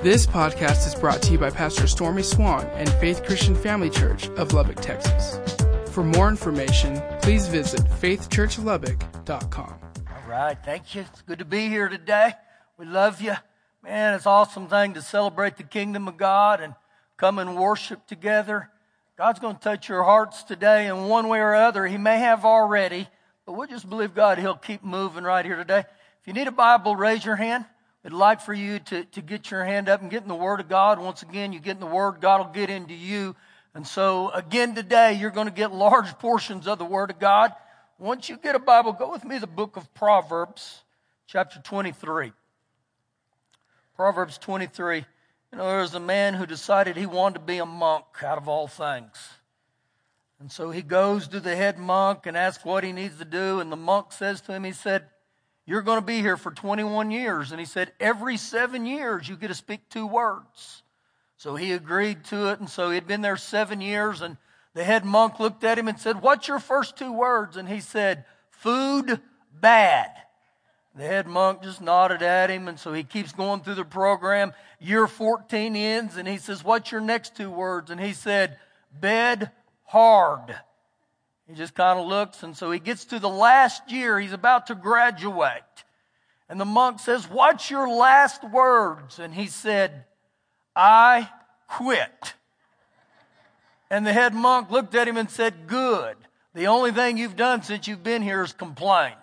This podcast is brought to you by Pastor Stormy Swann and Faith Christian Family Church of Lubbock, Texas. For more information, please visit faithchurchlubbock.com. All right, thank you. It's good to be here today. We love you. Man, it's an awesome thing to celebrate the kingdom of God and come and worship together. God's going to touch your hearts today in one way or other. He may have already, but we'll just believe God, He'll keep moving right here today. If you need a Bible, raise your hand. I'd like for you to, to get your hand up and get in the Word of God. Once again, you get in the Word, God will get into you. And so, again, today, you're going to get large portions of the Word of God. Once you get a Bible, go with me to the book of Proverbs, chapter 23. Proverbs 23. You know, there was a man who decided he wanted to be a monk out of all things. And so he goes to the head monk and asks what he needs to do. And the monk says to him, he said, You're going to be here for 21 years. And he said, Every seven years, you get to speak two words. So he agreed to it. And so he'd been there seven years. And the head monk looked at him and said, What's your first two words? And he said, Food bad. The head monk just nodded at him, and so he keeps going through the program. Year 14 ends, and he says, What's your next two words? And he said, Bed hard. He just kind of looks, and so he gets to the last year. He's about to graduate. And the monk says, What's your last words? And he said, I quit. And the head monk looked at him and said, Good. The only thing you've done since you've been here is complain.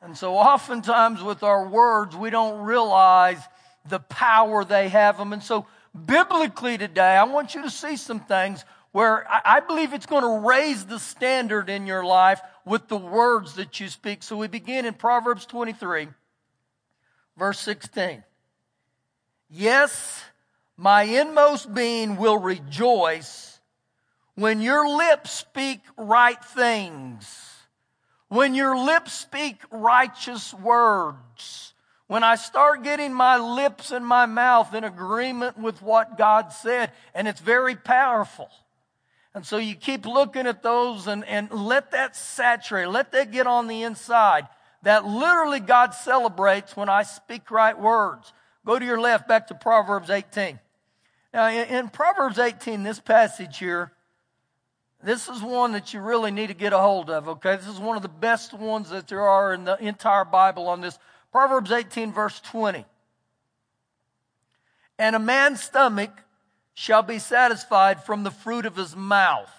And so oftentimes with our words, we don't realize the power they have them. And so biblically today, I want you to see some things where I believe it's going to raise the standard in your life with the words that you speak. So we begin in Proverbs 23, verse 16. Yes, my inmost being will rejoice when your lips speak right things when your lips speak righteous words, when I start getting my lips and my mouth in agreement with what God said, and it's very powerful. And so you keep looking at those and, and let that saturate, let that get on the inside. That literally God celebrates when I speak right words. Go to your left, back to Proverbs 18. Now, in, in Proverbs 18, this passage here, this is one that you really need to get a hold of, okay? This is one of the best ones that there are in the entire Bible on this. Proverbs 18, verse 20. And a man's stomach shall be satisfied from the fruit of his mouth.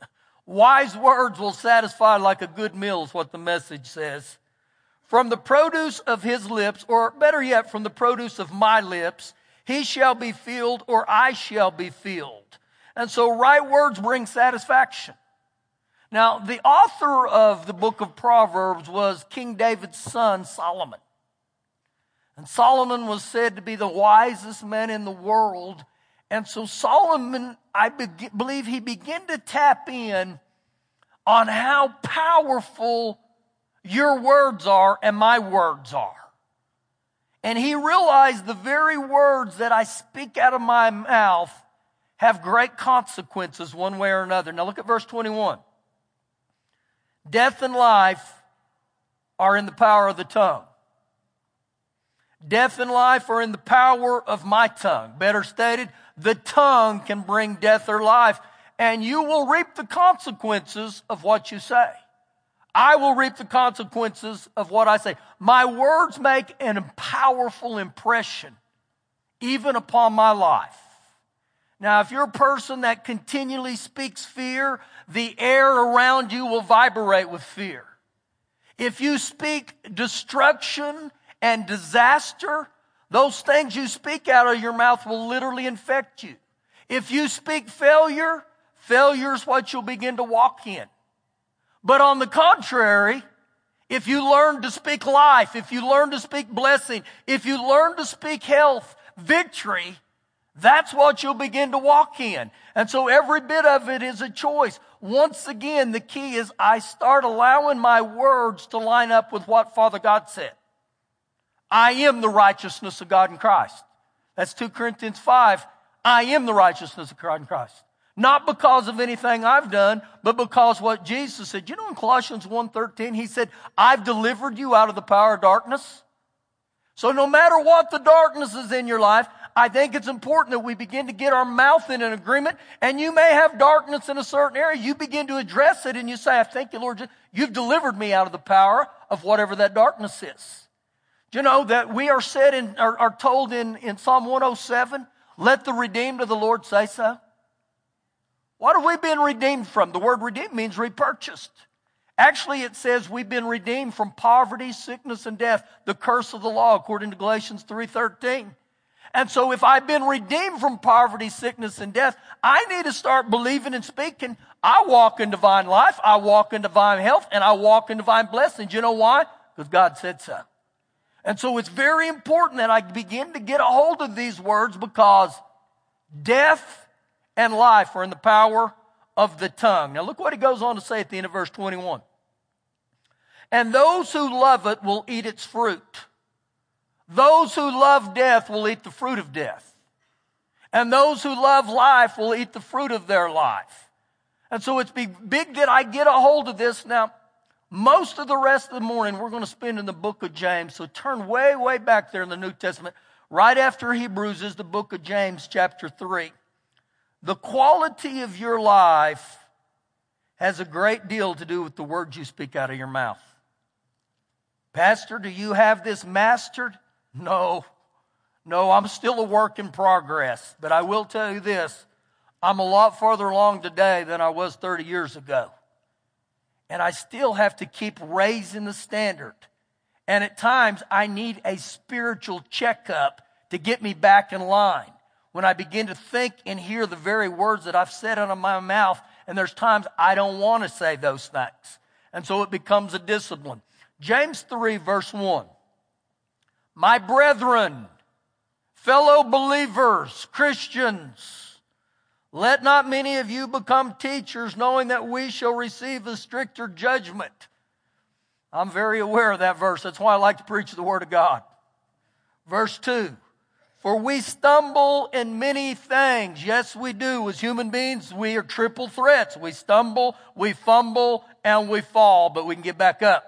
Wise words will satisfy like a good meal, is what the message says. From the produce of his lips, or better yet, from the produce of my lips, he shall be filled, or I shall be filled. And so right words bring satisfaction. Now, the author of the book of Proverbs was King David's son, Solomon. And Solomon was said to be the wisest man in the world. And so Solomon, I be- believe he began to tap in on how powerful your words are and my words are. And he realized the very words that I speak out of my mouth have great consequences one way or another. Now look at verse 21. Death and life are in the power of the tongue. Death and life are in the power of my tongue. Better stated, the tongue can bring death or life, and you will reap the consequences of what you say. I will reap the consequences of what I say. My words make an powerful impression, even upon my life. Now, if you're a person that continually speaks fear, the air around you will vibrate with fear. If you speak destruction and disaster, those things you speak out of your mouth will literally infect you. If you speak failure, failure is what you'll begin to walk in. But on the contrary, if you learn to speak life, if you learn to speak blessing, if you learn to speak health, victory, that's what you'll begin to walk in. And so every bit of it is a choice. Once again, the key is I start allowing my words to line up with what Father God said. I am the righteousness of God in Christ. That's 2 Corinthians 5. I am the righteousness of God in Christ. Not because of anything I've done, but because what Jesus said. You know in Colossians 1.13, he said, I've delivered you out of the power of darkness. So no matter what the darkness is in your life, I think it's important that we begin to get our mouth in an agreement. And you may have darkness in a certain area. You begin to address it and you say, I thank you, Lord. You've delivered me out of the power of whatever that darkness is. Do you know that we are said in, are, are told in, in Psalm 107, let the redeemed of the Lord say so? What have we been redeemed from? The word redeemed means repurchased. Actually, it says we've been redeemed from poverty, sickness, and death, the curse of the law, according to Galatians 3.13. And so if I've been redeemed from poverty, sickness, and death, I need to start believing and speaking. I walk in divine life, I walk in divine health, and I walk in divine blessings. You know why? Because God said so. And so it's very important that I begin to get a hold of these words because death and life are in the power of the tongue. Now look what he goes on to say at the end of verse 21. And those who love it will eat its fruit. Those who love death will eat the fruit of death. And those who love life will eat the fruit of their life. And so it's big that I get a hold of this. Now, most of the rest of the morning we're going to spend in the book of James. So turn way, way back there in the New Testament. Right after Hebrews is the book of James, chapter 3. The quality of your life has a great deal to do with the words you speak out of your mouth. Pastor, do you have this mastered? No. No, I'm still a work in progress. But I will tell you this I'm a lot farther along today than I was 30 years ago. And I still have to keep raising the standard. And at times, I need a spiritual checkup to get me back in line when I begin to think and hear the very words that I've said out of my mouth, and there's times I don't want to say those things. And so it becomes a discipline. James 3, verse 1. My brethren, fellow believers, Christians, let not many of you become teachers, knowing that we shall receive a stricter judgment. I'm very aware of that verse. That's why I like to preach the Word of God. Verse 2 for we stumble in many things. Yes, we do. As human beings, we are triple threats. We stumble, we fumble, and we fall, but we can get back up.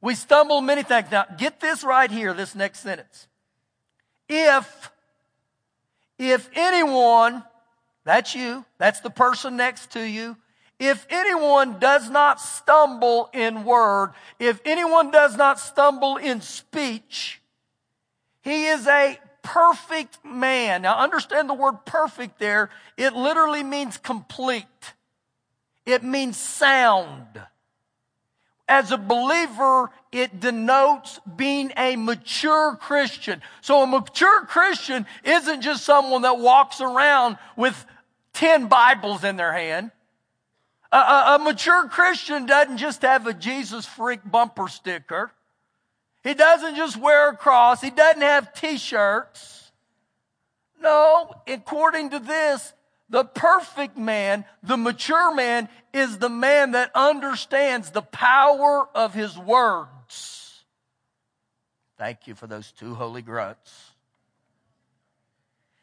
We stumble many things. Now, get this right here, this next sentence. If, if anyone, that's you, that's the person next to you, if anyone does not stumble in word, if anyone does not stumble in speech, he is a perfect man. Now understand the word perfect there. It literally means complete. It means sound. As a believer, it denotes being a mature Christian. So a mature Christian isn't just someone that walks around with 10 Bibles in their hand. A, a, a mature Christian doesn't just have a Jesus freak bumper sticker. He doesn't just wear a cross. He doesn't have t-shirts. No, according to this, the perfect man, the mature man, is the man that understands the power of his words. Thank you for those two holy grunts.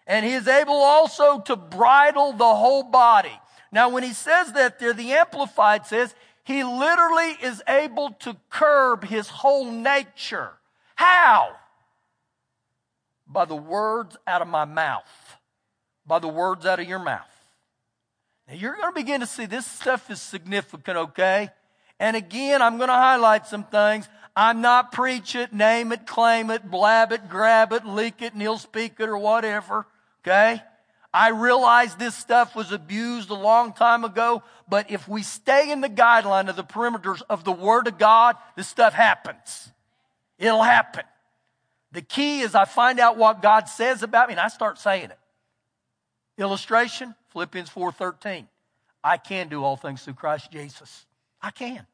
And he is able also to bridle the whole body. Now, when he says that there, the Amplified says he literally is able to curb his whole nature. How? By the words out of my mouth. By the words out of your mouth. Now you're going to begin to see this stuff is significant, okay? And again, I'm going to highlight some things. I'm not preach it, name it, claim it, blab it, grab it, leak it, and he'll speak it or whatever, okay? I realize this stuff was abused a long time ago, but if we stay in the guideline of the perimeters of the Word of God, this stuff happens. It'll happen. The key is I find out what God says about me and I start saying it. Illustration, Philippians 4:13. I can do all things through Christ Jesus. I can.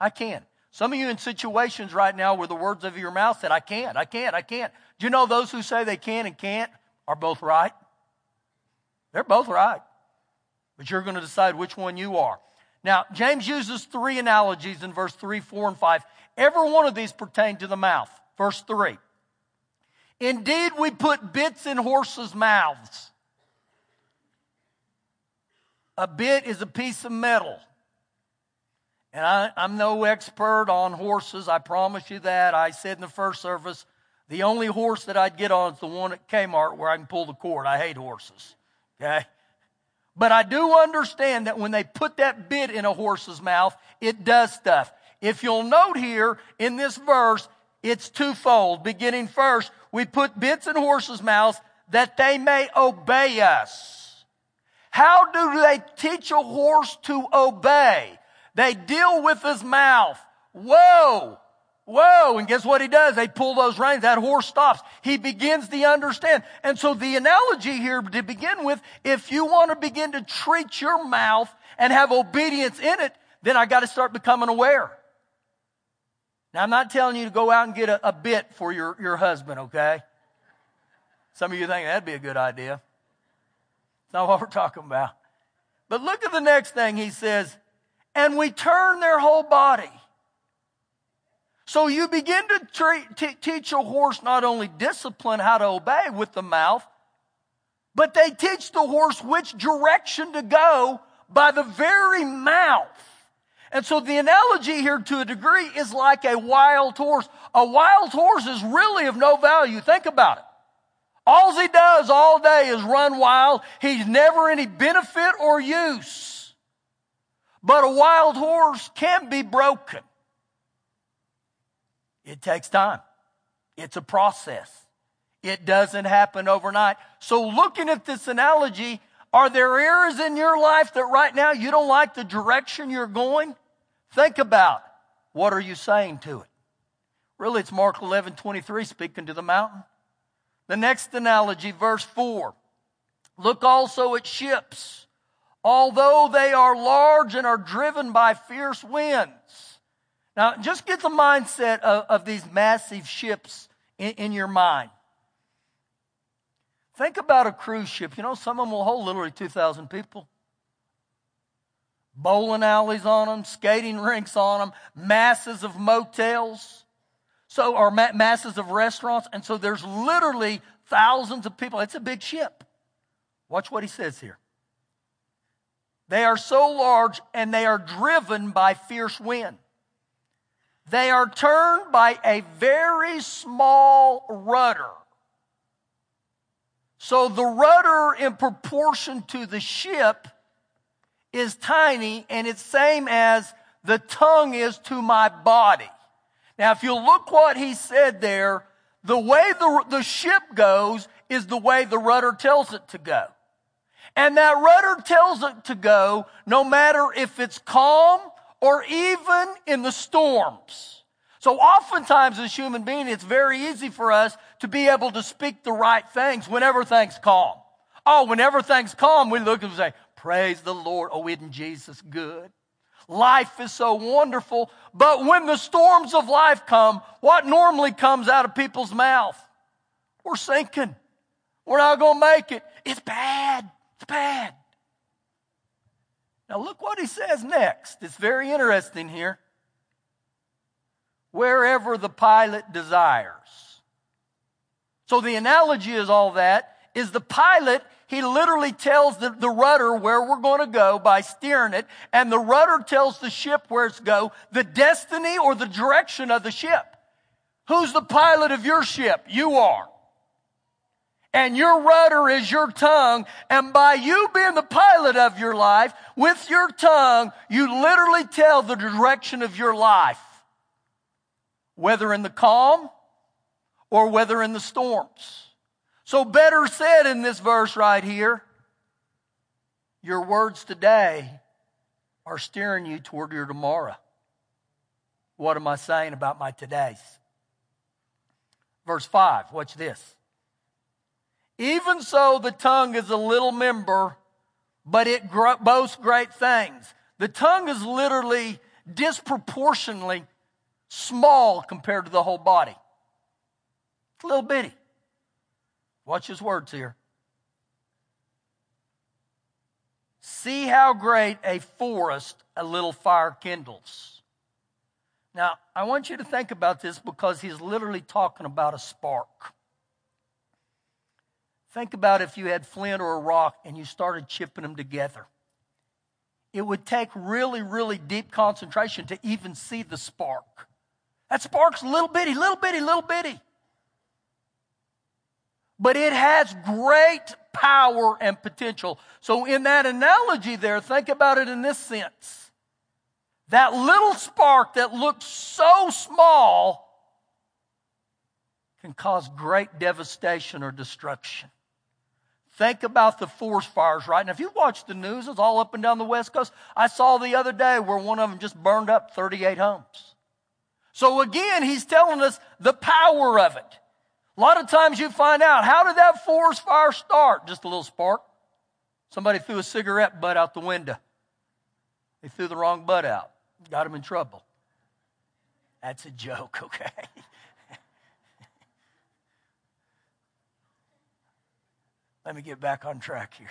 I can. Some of you in situations right now where the words of your mouth said, I can't, I can't, I can't. Do you know those who say they can and can't are both right? They're both right. But you're going to decide which one you are. Now, James uses three analogies in verse 3, 4, and 5. Every one of these pertain to the mouth. Verse 3. Indeed, we put bits in horses' mouths. A bit is a piece of metal. And I, am no expert on horses, I promise you that. I said in the first service, The only horse that I'd get on is the one at Kmart where I can pull the cord. I hate horses. Okay? But I do understand that when they put that bit in a horse's mouth, it does stuff. If you'll note here in this verse, it's twofold. Beginning first, we put bits in horses' mouths that they may obey us. How do they teach a horse to obey? They deal with his mouth. Whoa! Whoa! And guess what he does? They pull those reins. That horse stops. He begins to understand. And so the analogy here to begin with, if you want to begin to treat your mouth and have obedience in it, then I got to start becoming aware. Now I'm not telling you to go out and get a, a bit for your, your husband, okay? Some of you think that'd be a good idea. Not what we're talking about. But look at the next thing he says, and we turn their whole body. So you begin to treat, t- teach a horse not only discipline how to obey with the mouth, but they teach the horse which direction to go by the very mouth. And so the analogy here to a degree is like a wild horse. A wild horse is really of no value. Think about it. All he does all day is run wild. He's never any benefit or use. But a wild horse can be broken. It takes time. It's a process. It doesn't happen overnight. So looking at this analogy, are there areas in your life that right now you don't like the direction you're going? Think about what are you saying to it? Really, it's Mark 11, 23 speaking to the mountain. The next analogy, verse 4. Look also at ships. Although they are large and are driven by fierce winds, now, just get the mindset of, of these massive ships in, in your mind. Think about a cruise ship. You know, some of them will hold literally 2,000 people. Bowling alleys on them, skating rinks on them, masses of motels, so or ma- masses of restaurants, and so there's literally thousands of people. It's a big ship. Watch what he says here. They are so large and they are driven by fierce wind. They are turned by a very small rudder. So the rudder in proportion to the ship is tiny and it's same as the tongue is to my body. Now, if you look what he said there, the way the, the ship goes is the way the rudder tells it to go. And that rudder tells it to go no matter if it's calm or even in the storms. So oftentimes as human beings, it's very easy for us to be able to speak the right things whenever things calm. Oh, whenever things calm, we look and say, praise the Lord. Oh, isn't Jesus good? Life is so wonderful. But when the storms of life come, what normally comes out of people's mouth? We're sinking. We're not going to make it. It's bad. It's bad. Now look what he says next. It's very interesting here. Wherever the pilot desires. So the analogy is all that is the pilot, he literally tells the, the rudder where we're going to go by steering it, and the rudder tells the ship where it's go, the destiny or the direction of the ship. Who's the pilot of your ship? You are and your rudder is your tongue. And by you being the pilot of your life, with your tongue, you literally tell the direction of your life. Whether in the calm or whether in the storms. So better said in this verse right here, your words today are steering you toward your tomorrow. What am I saying about my todays? Verse 5, watch this. Even so, the tongue is a little member, but it boasts great things. The tongue is literally disproportionately small compared to the whole body. It's a little bitty. Watch his words here. See how great a forest a little fire kindles. Now, I want you to think about this because he's literally talking about a spark. Think about if you had flint or a rock and you started chipping them together. It would take really, really deep concentration to even see the spark. That spark's little bitty, little bitty, little bitty. But it has great power and potential. So, in that analogy, there, think about it in this sense. That little spark that looks so small can cause great devastation or destruction. Think about the forest fires right now. If you watch the news, it's all up and down the West Coast. I saw the other day where one of them just burned up 38 homes. So again, he's telling us the power of it. A lot of times you find out how did that forest fire start? Just a little spark. Somebody threw a cigarette butt out the window. They threw the wrong butt out. Got him in trouble. That's a joke, okay? Let me get back on track here.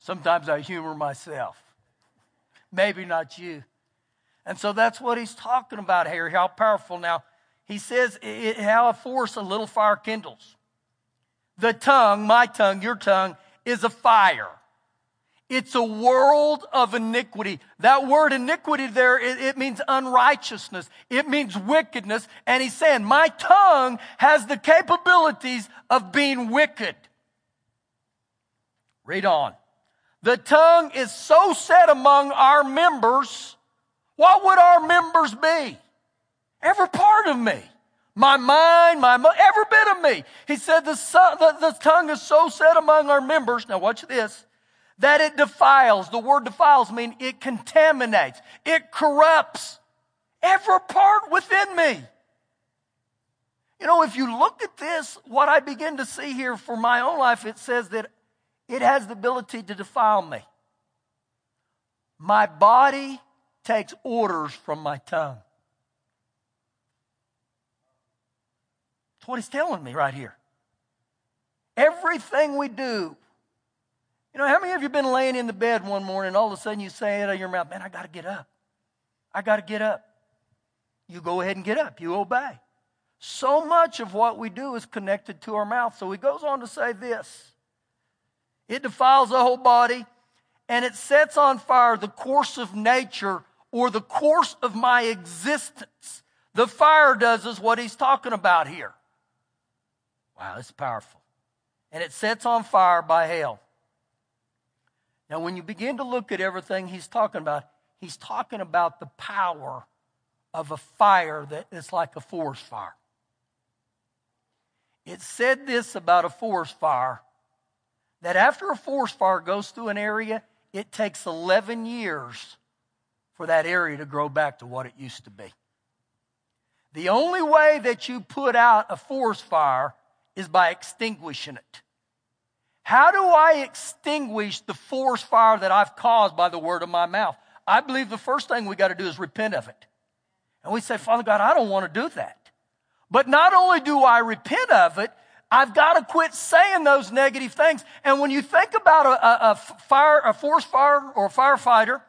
Sometimes I humor myself. Maybe not you. And so that's what he's talking about here, how powerful. Now, he says it, how a force a little fire kindles. The tongue, my tongue, your tongue, is a fire. It's a world of iniquity. That word iniquity there, it, it, means unrighteousness. It means wickedness. And he's saying, my tongue has the capabilities of being wicked. Read on. The tongue is so set among our members. What would our members be? Every part of me. My mind, my, every bit of me. He said the, the, the tongue is so set among our members. Now watch this that it defiles. The word defiles means it contaminates, it corrupts every part within me. You know, if you look at this, what I begin to see here for my own life, it says that it has the ability to defile me. My body takes orders from my tongue. That's what he's telling me right here. Everything we do you know, how many of you been laying in the bed one morning, all of a sudden you say out of your mouth, Man, I got to get up. I got to get up. You go ahead and get up. You obey. So much of what we do is connected to our mouth. So he goes on to say this it defiles the whole body and it sets on fire the course of nature or the course of my existence. The fire does is what he's talking about here. Wow, it's powerful. And it sets on fire by hell. Now, when you begin to look at everything he's talking about, he's talking about the power of a fire that is like a forest fire. It said this about a forest fire that after a forest fire goes through an area, it takes 11 years for that area to grow back to what it used to be. The only way that you put out a forest fire is by extinguishing it. How do I extinguish the forest fire that I've caused by the word of my mouth? I believe the first thing we got to do is repent of it. And we say, Father God, I don't want to do that. But not only do I repent of it, I've got to quit saying those negative things. And when you think about a, a, a fire, a forest fire or a firefighter,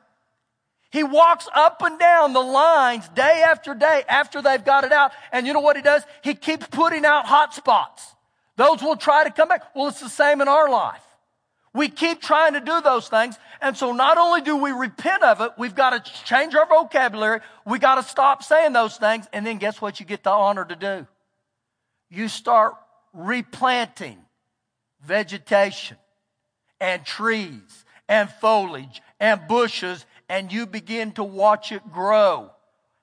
he walks up and down the lines day after day after they've got it out. And you know what he does? He keeps putting out hot spots. Those will try to come back. Well, it's the same in our life. We keep trying to do those things. And so not only do we repent of it, we've got to change our vocabulary. We got to stop saying those things. And then guess what you get the honor to do? You start replanting vegetation and trees and foliage and bushes and you begin to watch it grow.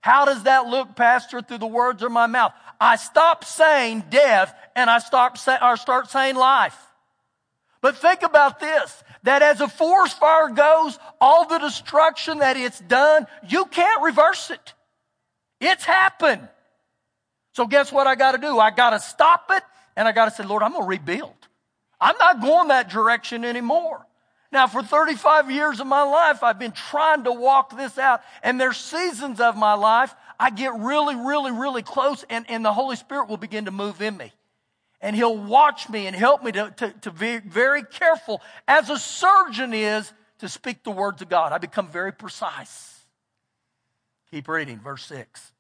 How does that look, Pastor, through the words of my mouth? I stop saying death and I start, say, or start saying life. But think about this that as a forest fire goes, all the destruction that it's done, you can't reverse it. It's happened. So, guess what I got to do? I got to stop it and I got to say, Lord, I'm going to rebuild. I'm not going that direction anymore. Now, for 35 years of my life, I've been trying to walk this out. And there's seasons of my life I get really, really, really close, and, and the Holy Spirit will begin to move in me. And He'll watch me and help me to, to, to be very careful, as a surgeon is, to speak the words of God. I become very precise. Keep reading, verse 6.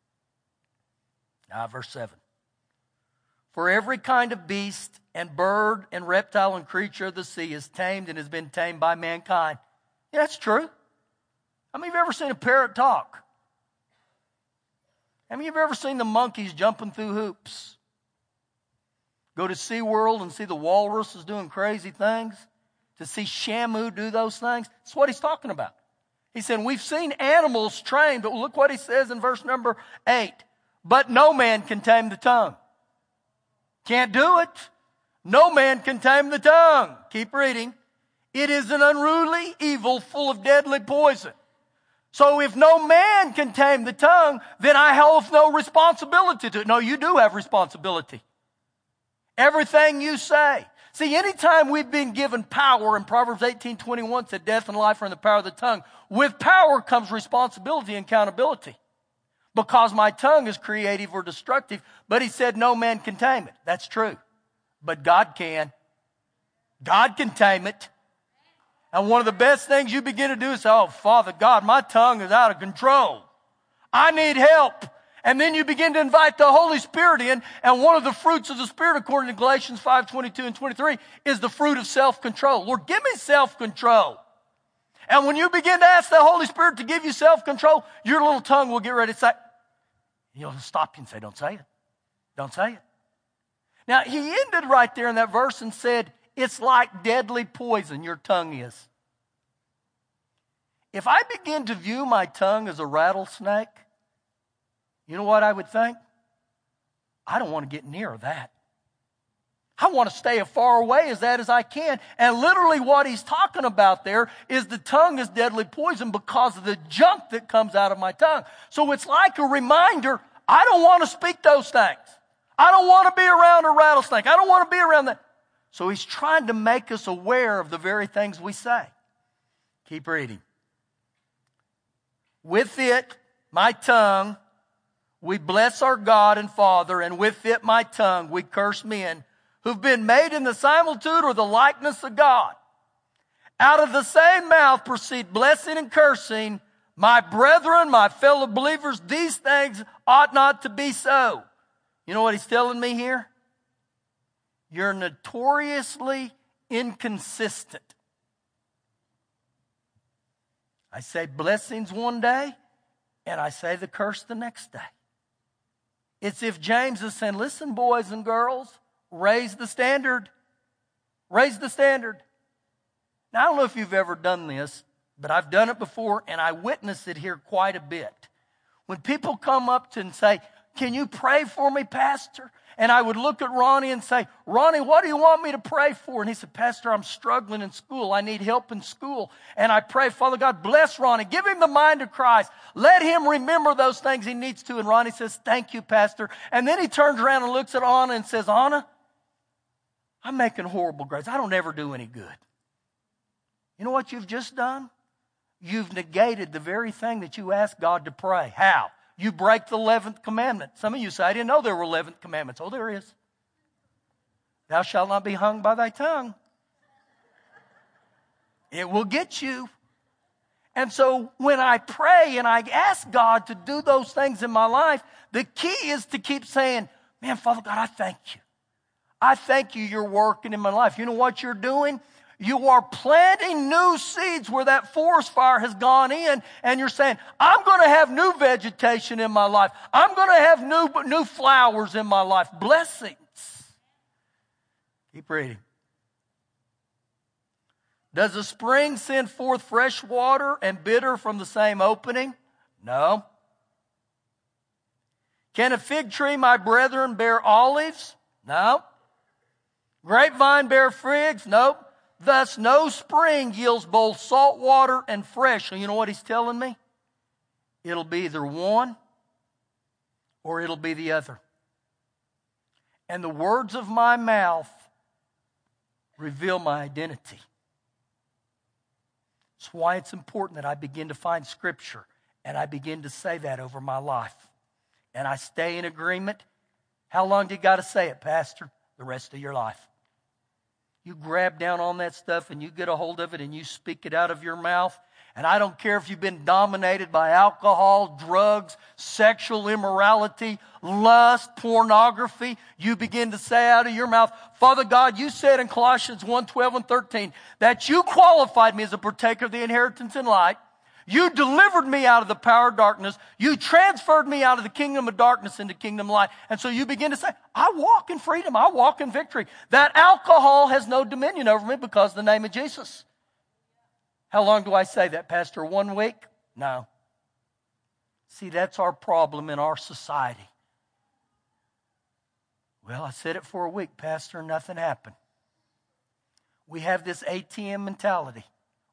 Ah, verse 7. For every kind of beast and bird and reptile and creature of the sea is tamed and has been tamed by mankind. Yeah, that's true. I mean, you ever seen a parrot talk? Many you ever seen the monkeys jumping through hoops? Go to SeaWorld and see the walruses doing crazy things? To see Shamu do those things? That's what he's talking about. He said, We've seen animals trained, but look what he says in verse number eight. But no man can tame the tongue. Can't do it. No man can tame the tongue. Keep reading. It is an unruly evil full of deadly poison. So if no man can tame the tongue, then I have no responsibility to it. No, you do have responsibility. Everything you say. See, anytime we've been given power, in Proverbs 18, 21 said death and life are in the power of the tongue. With power comes responsibility and accountability. Because my tongue is creative or destructive, but he said no man can tame it. That's true. But God can. God can tame it. And one of the best things you begin to do is say, Oh, Father God, my tongue is out of control. I need help. And then you begin to invite the Holy Spirit in. And one of the fruits of the Spirit, according to Galatians 5, 22 and 23, is the fruit of self-control. Lord, give me self-control. And when you begin to ask the Holy Spirit to give you self-control, your little tongue will get ready to say, He'll stop you and say, Don't say it. Don't say it. Now, he ended right there in that verse and said, It's like deadly poison, your tongue is. If I begin to view my tongue as a rattlesnake, you know what I would think? I don't want to get near that. I want to stay as far away as that as I can. And literally what he's talking about there is the tongue is deadly poison because of the junk that comes out of my tongue. So it's like a reminder, I don't want to speak those things. I don't want to be around a rattlesnake. I don't want to be around that. So he's trying to make us aware of the very things we say. Keep reading. With it, my tongue, we bless our God and Father, and with it, my tongue, we curse men who've been made in the similitude or the likeness of God. Out of the same mouth proceed blessing and cursing. My brethren, my fellow believers, these things ought not to be so. You know what he's telling me here? You're notoriously inconsistent. I say blessings one day, and I say the curse the next day. It's if James is saying, listen, boys and girls, raise the standard. Raise the standard. Now, I don't know if you've ever done this, but I've done it before and I witness it here quite a bit. When people come up to and say, Can you pray for me, Pastor? And I would look at Ronnie and say, Ronnie, what do you want me to pray for? And he said, Pastor, I'm struggling in school. I need help in school. And I pray, Father God, bless Ronnie. Give him the mind of Christ. Let him remember those things he needs to. And Ronnie says, Thank you, Pastor. And then he turns around and looks at Anna and says, Anna, I'm making horrible grades. I don't ever do any good. You know what you've just done? You've negated the very thing that you asked God to pray. How? You break the 11th commandment. Some of you say, I didn't know there were 11 commandments. Oh, there is. Thou shalt not be hung by thy tongue. It will get you. And so when I pray and I ask God to do those things in my life, the key is to keep saying, Man, Father God, I thank you. I thank you you're working in my life. You know what you're doing? You are planting new seeds where that forest fire has gone in and you're saying, I'm going to have new vegetation in my life. I'm going to have new, new flowers in my life. Blessings. Keep reading. Does a spring send forth fresh water and bitter from the same opening? No. Can a fig tree, my brethren, bear olives? No. Grapevine bear figs? Nope. Thus, no spring yields both salt water and fresh. So, you know what he's telling me? It'll be either one or it'll be the other. And the words of my mouth reveal my identity. That's why it's important that I begin to find scripture and I begin to say that over my life. And I stay in agreement. How long do you got to say it, Pastor? The rest of your life. You grab down on that stuff and you get a hold of it and you speak it out of your mouth. And I don't care if you've been dominated by alcohol, drugs, sexual immorality, lust, pornography. You begin to say out of your mouth, Father God, you said in Colossians 1, 12 and 13 that you qualified me as a partaker of the inheritance in light. You delivered me out of the power of darkness. You transferred me out of the kingdom of darkness into kingdom light. And so you begin to say, I walk in freedom. I walk in victory. That alcohol has no dominion over me because the name of Jesus. How long do I say that, Pastor? One week? No. See, that's our problem in our society. Well, I said it for a week, Pastor, nothing happened. We have this ATM mentality.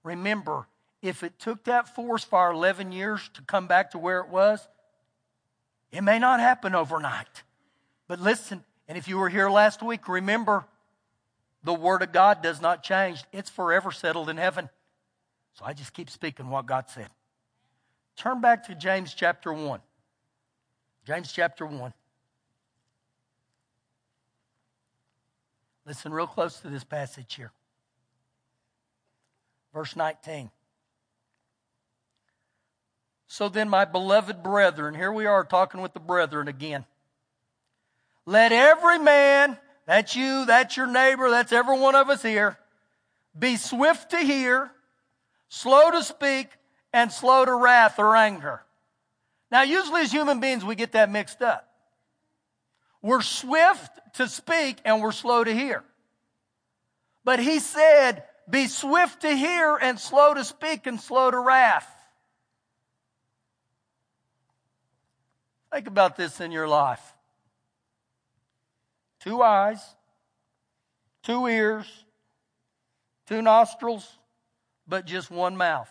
Remember, if it took that forest fire 11 years to come back to where it was, it may not happen overnight. But listen, and if you were here last week, remember, the Word of God does not change. It's forever settled in heaven. So I just keep speaking what God said. Turn back to James chapter 1. James chapter 1. Listen real close to this passage here. Verse 19. So then, my beloved brethren, here we are talking with the brethren again. Let every man, that's you, that's your neighbor, that's every one of us here, be swift to hear, slow to speak, and slow to wrath or anger. Now, usually as human beings, we get that mixed up. We're swift to speak and we're slow to hear. But he said, be swift to hear and slow to speak and slow to wrath. Think about this in your life two eyes, two ears, two nostrils, but just one mouth.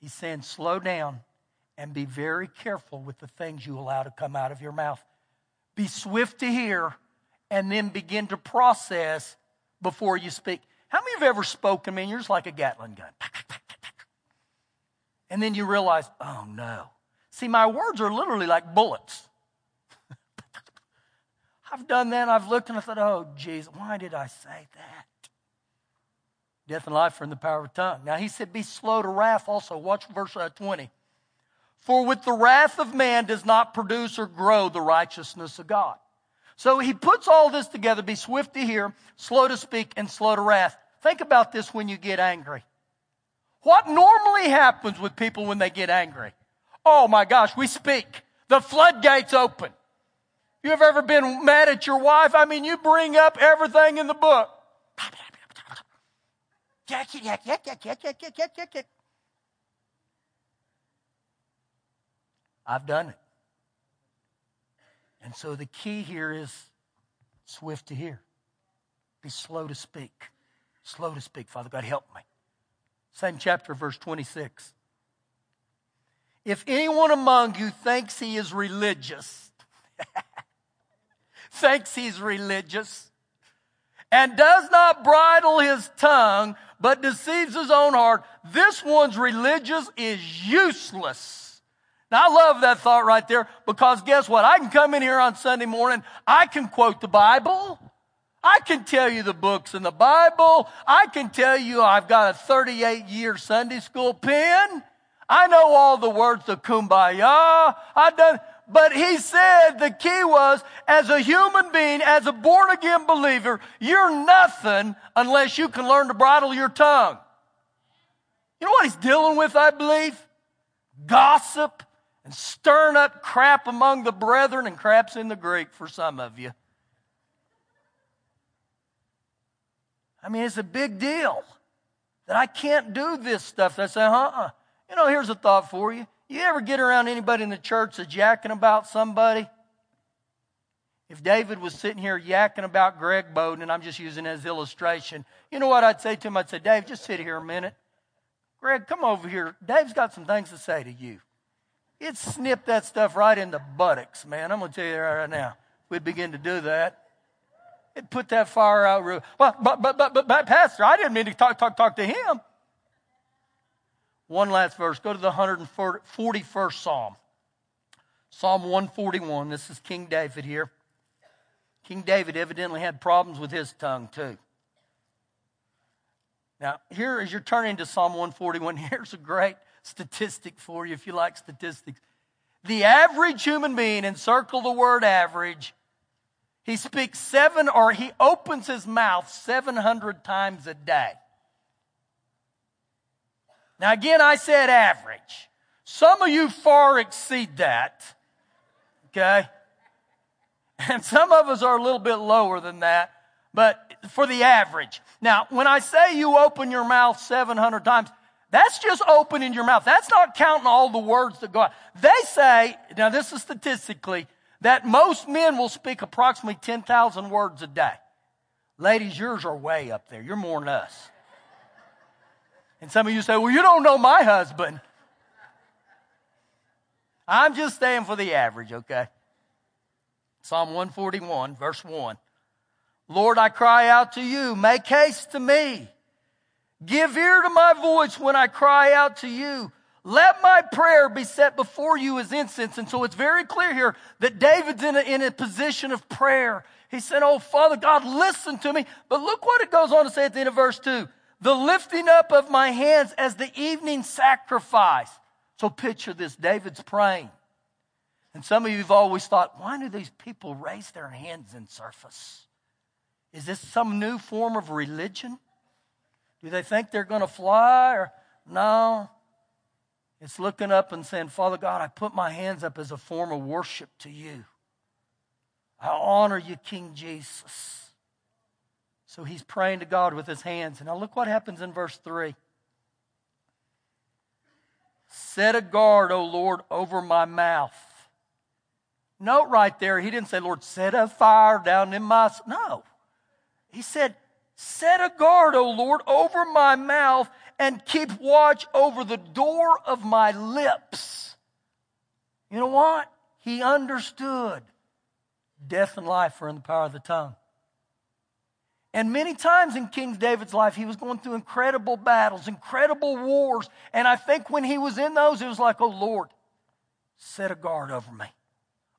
He's saying, slow down and be very careful with the things you allow to come out of your mouth. Be swift to hear and then begin to process before you speak. How many of you have ever spoken, man? You're just like a Gatling gun. And then you realize, oh no. See, my words are literally like bullets. I've done that. I've looked and I thought, oh, Jesus, why did I say that? Death and life are in the power of the tongue. Now, he said, be slow to wrath also. Watch verse uh, 20. For with the wrath of man does not produce or grow the righteousness of God. So he puts all this together be swift to hear, slow to speak, and slow to wrath. Think about this when you get angry. What normally happens with people when they get angry? Oh my gosh, we speak. The floodgates open. You have ever been mad at your wife? I mean, you bring up everything in the book. I've done it. And so the key here is swift to hear. Be slow to speak. Slow to speak. Father God, help me. Same chapter, verse 26. If anyone among you thinks he is religious, thinks he's religious, and does not bridle his tongue, but deceives his own heart, this one's religious is useless. Now, I love that thought right there because guess what? I can come in here on Sunday morning, I can quote the Bible. I can tell you the books in the Bible. I can tell you I've got a 38 year Sunday school pen. I know all the words of kumbaya. I've done, but he said the key was as a human being, as a born again believer, you're nothing unless you can learn to bridle your tongue. You know what he's dealing with, I believe? Gossip and stirring up crap among the brethren, and crap's in the Greek for some of you. I mean, it's a big deal that I can't do this stuff. They say, uh-uh. You know, here's a thought for you. You ever get around anybody in the church that's yakking about somebody? If David was sitting here yakking about Greg Bowden, and I'm just using as illustration, you know what I'd say to him? I'd say, Dave, just sit here a minute. Greg, come over here. Dave's got some things to say to you. It snipped that stuff right in the buttocks, man. I'm going to tell you right now. We'd begin to do that, it put that fire out real. Well, but, but, but, but, but, Pastor, I didn't mean to talk, talk, talk to him. One last verse. Go to the 141st Psalm. Psalm 141. This is King David here. King David evidently had problems with his tongue too. Now, here as you're turning to Psalm 141, here's a great statistic for you if you like statistics. The average human being, encircle the word average, he speaks seven or he opens his mouth 700 times a day. Now, again, I said average. Some of you far exceed that. Okay? And some of us are a little bit lower than that, but for the average. Now, when I say you open your mouth 700 times, that's just opening your mouth. That's not counting all the words that go out. They say, now this is statistically, that most men will speak approximately 10,000 words a day. Ladies, yours are way up there. You're more than us. And some of you say, well, you don't know my husband. I'm just staying for the average, okay? Psalm 141, verse 1. Lord, I cry out to you. Make haste to me. Give ear to my voice when I cry out to you. Let my prayer be set before you as incense. And so it's very clear here that David's in a, in a position of prayer. He said, Oh, Father God, listen to me. But look what it goes on to say at the end of verse 2 the lifting up of my hands as the evening sacrifice. So picture this David's praying. And some of you have always thought, why do these people raise their hands in service? Is this some new form of religion? Do they think they're going to fly? Or no. It's looking up and saying, Father God, I put my hands up as a form of worship to you. I honor you, King Jesus. So he's praying to God with his hands. And now look what happens in verse 3. Set a guard, O Lord, over my mouth. Note right there, he didn't say, Lord, set a fire down in my. No. He said, Set a guard, O Lord, over my mouth and keep watch over the door of my lips. You know what? He understood Death and life are in the power of the tongue. And many times in King David's life, he was going through incredible battles, incredible wars. And I think when he was in those, it was like, oh Lord, set a guard over me,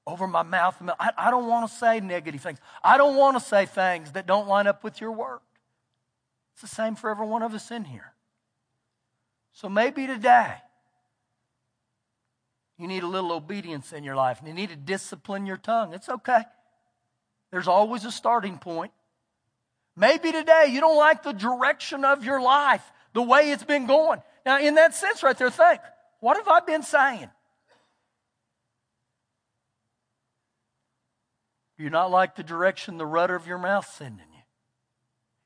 over my mouth. I, don't want to say negative things. I don't want to say things that don't line up with your word. It's the same for every one of us in here. So maybe today, you need a little obedience in your life and you need to discipline your tongue. It's okay. There's always a starting point. Maybe today you don't like the direction of your life, the way it's been going. Now, in that sense, right there, think, what have I been saying? Do you not like the direction the rudder of your mouth sending you?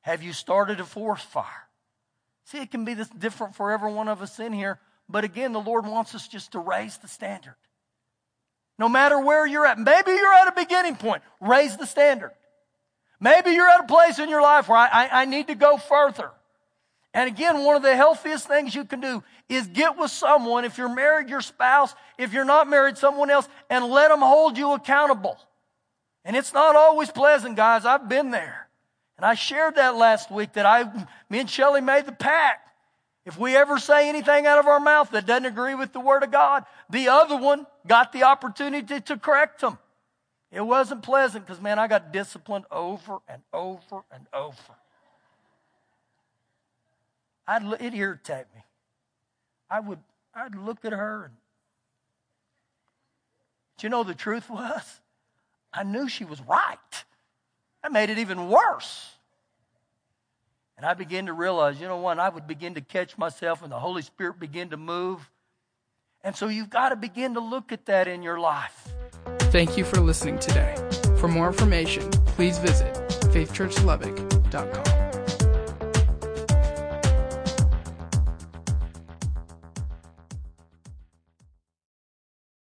Have you started a forest fire? See, it can be this different for every one of us in here. But again, the Lord wants us just to raise the standard. No matter where you're at. Maybe you're at a beginning point. Raise the standard. Maybe you're at a place in your life where I, I, I need to go further. And again, one of the healthiest things you can do is get with someone, if you're married, your spouse, if you're not married, someone else, and let them hold you accountable. And it's not always pleasant, guys. I've been there. And I shared that last week that I, me and Shelly made the pact. If we ever say anything out of our mouth that doesn't agree with the Word of God, the other one got the opportunity to correct them. It wasn't pleasant because, man, I got disciplined over and over and over. I'd, it irritated me. I would, I'd look at her and, but you know the truth was? I knew she was right. That made it even worse. And I began to realize, you know what, I would begin to catch myself and the Holy Spirit begin to move. And so you've got to begin to look at that in your life. Thank you for listening today. For more information, please visit faithchurchlubbock.com.